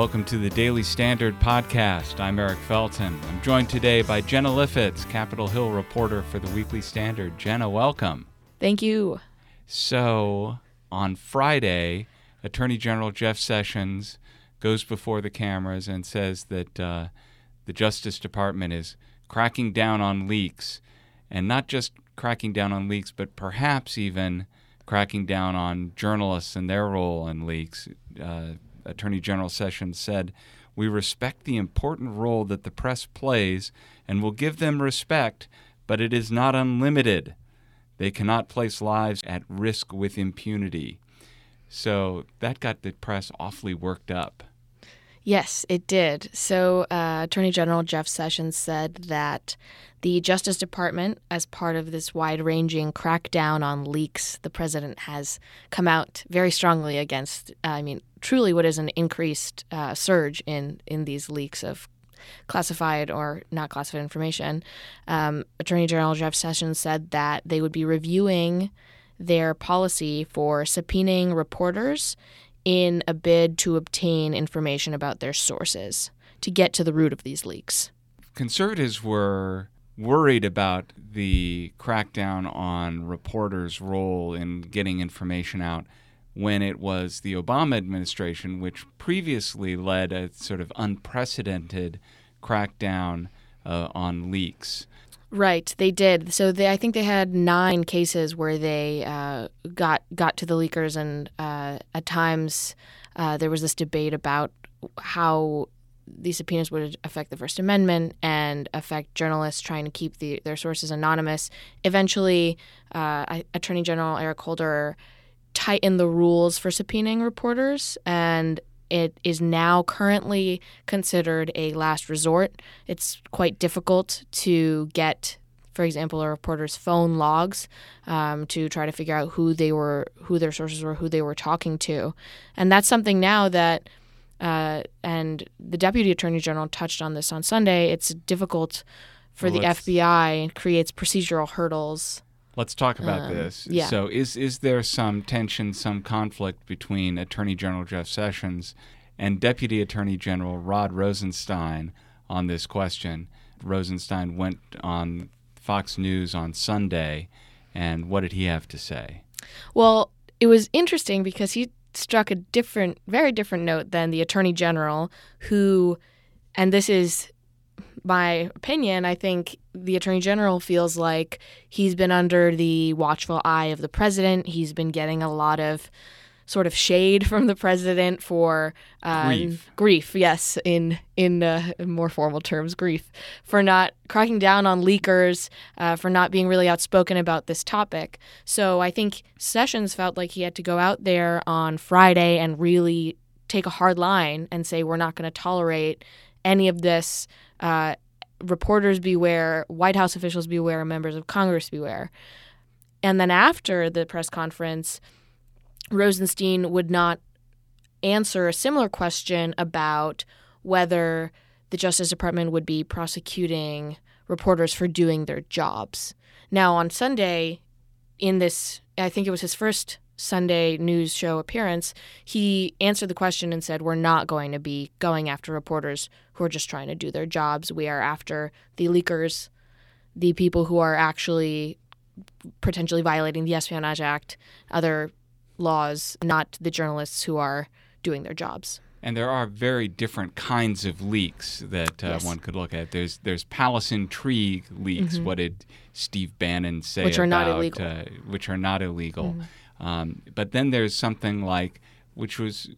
Welcome to the Daily Standard Podcast. I'm Eric Felton. I'm joined today by Jenna Lifhits, Capitol Hill reporter for the Weekly Standard. Jenna, welcome. Thank you. So, on Friday, Attorney General Jeff Sessions goes before the cameras and says that uh, the Justice Department is cracking down on leaks, and not just cracking down on leaks, but perhaps even cracking down on journalists and their role in leaks. Uh, Attorney General Sessions said, We respect the important role that the press plays and will give them respect, but it is not unlimited. They cannot place lives at risk with impunity. So that got the press awfully worked up. Yes, it did. So, uh, Attorney General Jeff Sessions said that the Justice Department, as part of this wide ranging crackdown on leaks, the president has come out very strongly against, I mean, truly what is an increased uh, surge in, in these leaks of classified or not classified information. Um, Attorney General Jeff Sessions said that they would be reviewing their policy for subpoenaing reporters in a bid to obtain information about their sources to get to the root of these leaks. Conservatives were worried about the crackdown on reporters' role in getting information out when it was the Obama administration, which previously led a sort of unprecedented crackdown uh, on leaks. Right, they did. So they, I think they had nine cases where they uh, got got to the leakers, and uh, at times uh, there was this debate about how these subpoenas would affect the First Amendment and affect journalists trying to keep the, their sources anonymous. Eventually, uh, Attorney General Eric Holder tightened the rules for subpoenaing reporters, and it is now currently considered a last resort. It's quite difficult to get, for example, a reporter's phone logs um, to try to figure out who they were, who their sources were, who they were talking to, and that's something now that. Uh, and the deputy attorney general touched on this on Sunday. It's difficult for well, the FBI creates procedural hurdles Let's talk about um, this. Yeah. So, is is there some tension, some conflict between Attorney General Jeff Sessions and Deputy Attorney General Rod Rosenstein on this question? Rosenstein went on Fox News on Sunday, and what did he have to say? Well, it was interesting because he struck a different, very different note than the Attorney General, who, and this is my opinion, I think the Attorney General feels like he's been under the watchful eye of the president. He's been getting a lot of sort of shade from the president for um, grief. grief. yes, in in uh, more formal terms, grief for not cracking down on leakers, uh, for not being really outspoken about this topic. So I think Sessions felt like he had to go out there on Friday and really take a hard line and say we're not going to tolerate any of this uh, reporters beware, White House officials beware, members of Congress beware. And then after the press conference, Rosenstein would not answer a similar question about whether the Justice Department would be prosecuting reporters for doing their jobs. Now, on Sunday, in this, I think it was his first Sunday news show appearance, he answered the question and said, We're not going to be going after reporters who are just trying to do their jobs. We are after the leakers, the people who are actually potentially violating the Espionage Act, other laws, not the journalists who are doing their jobs. And there are very different kinds of leaks that uh, yes. one could look at. There's there's palace intrigue leaks. Mm-hmm. What did Steve Bannon say? Which are about, not illegal. Uh, which are not illegal. Mm-hmm. Um, but then there's something like, which was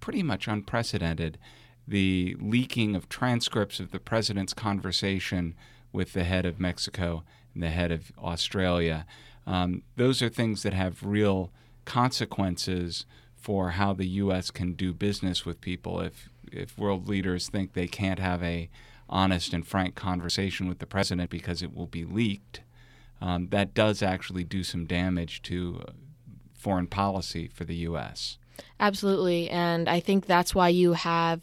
pretty much unprecedented, the leaking of transcripts of the president's conversation with the head of Mexico and the head of Australia. Um, those are things that have real consequences for how the U.S. can do business with people. If if world leaders think they can't have a honest and frank conversation with the president because it will be leaked, um, that does actually do some damage to foreign policy for the U.S. Absolutely. And I think that's why you have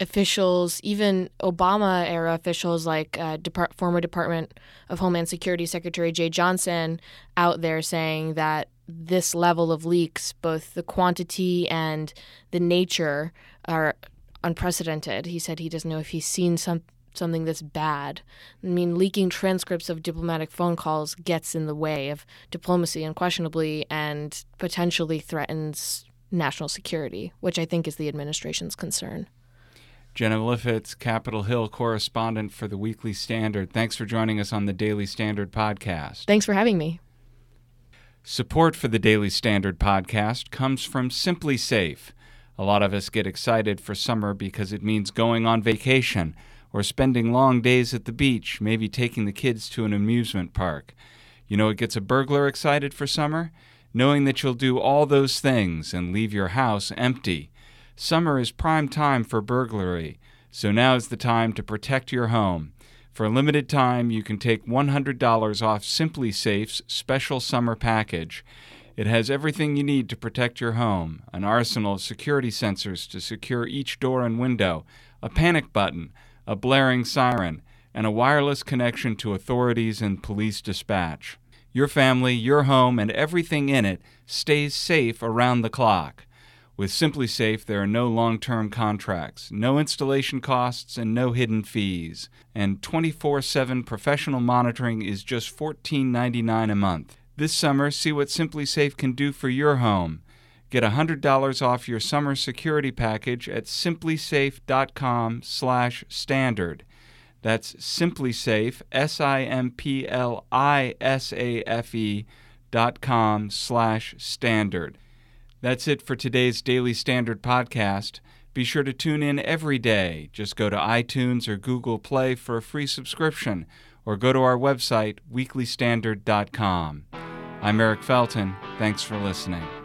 officials, even Obama era officials like uh, Depart- former Department of Homeland Security Secretary Jeh Johnson, out there saying that this level of leaks, both the quantity and the nature, are unprecedented. He said he doesn't know if he's seen some something that's bad. I mean, leaking transcripts of diplomatic phone calls gets in the way of diplomacy unquestionably and potentially threatens national security, which I think is the administration's concern. Jenna Lifhits, Capitol Hill correspondent for the Weekly Standard. Thanks for joining us on the Daily Standard podcast. Thanks for having me. Support for the Daily Standard podcast comes from SimpliSafe. A lot of us get excited for summer because it means going on vacation or spending long days at the beach, maybe taking the kids to an amusement park. You know what gets a burglar excited for summer? Knowing that you'll do all those things and leave your house empty. Summer is prime time for burglary, so now is the time to protect your home. For a limited time, you can take $100 off SimpliSafe's special summer package. It has everything you need to protect your home an arsenal of security sensors to secure each door and window, a panic button, a blaring siren, and a wireless connection to authorities and police dispatch. Your family, your home, and everything in it stays safe around the clock. With SimpliSafe, there are no long term contracts, no installation costs, and no hidden fees. And 24 7 professional monitoring is just $14.99 a month. This summer, see what SimpliSafe can do for your home. Get $100 off your summer security package at simplisafe.com/standard. That's SimpliSafe, S-I-M-P-L-I-S-A-F-E dot com slash standard. That's it for today's Daily Standard podcast. Be sure to tune in every day. Just go to iTunes or Google Play for a free subscription or go to our website, weeklystandard.com. I'm Eric Felton. Thanks for listening.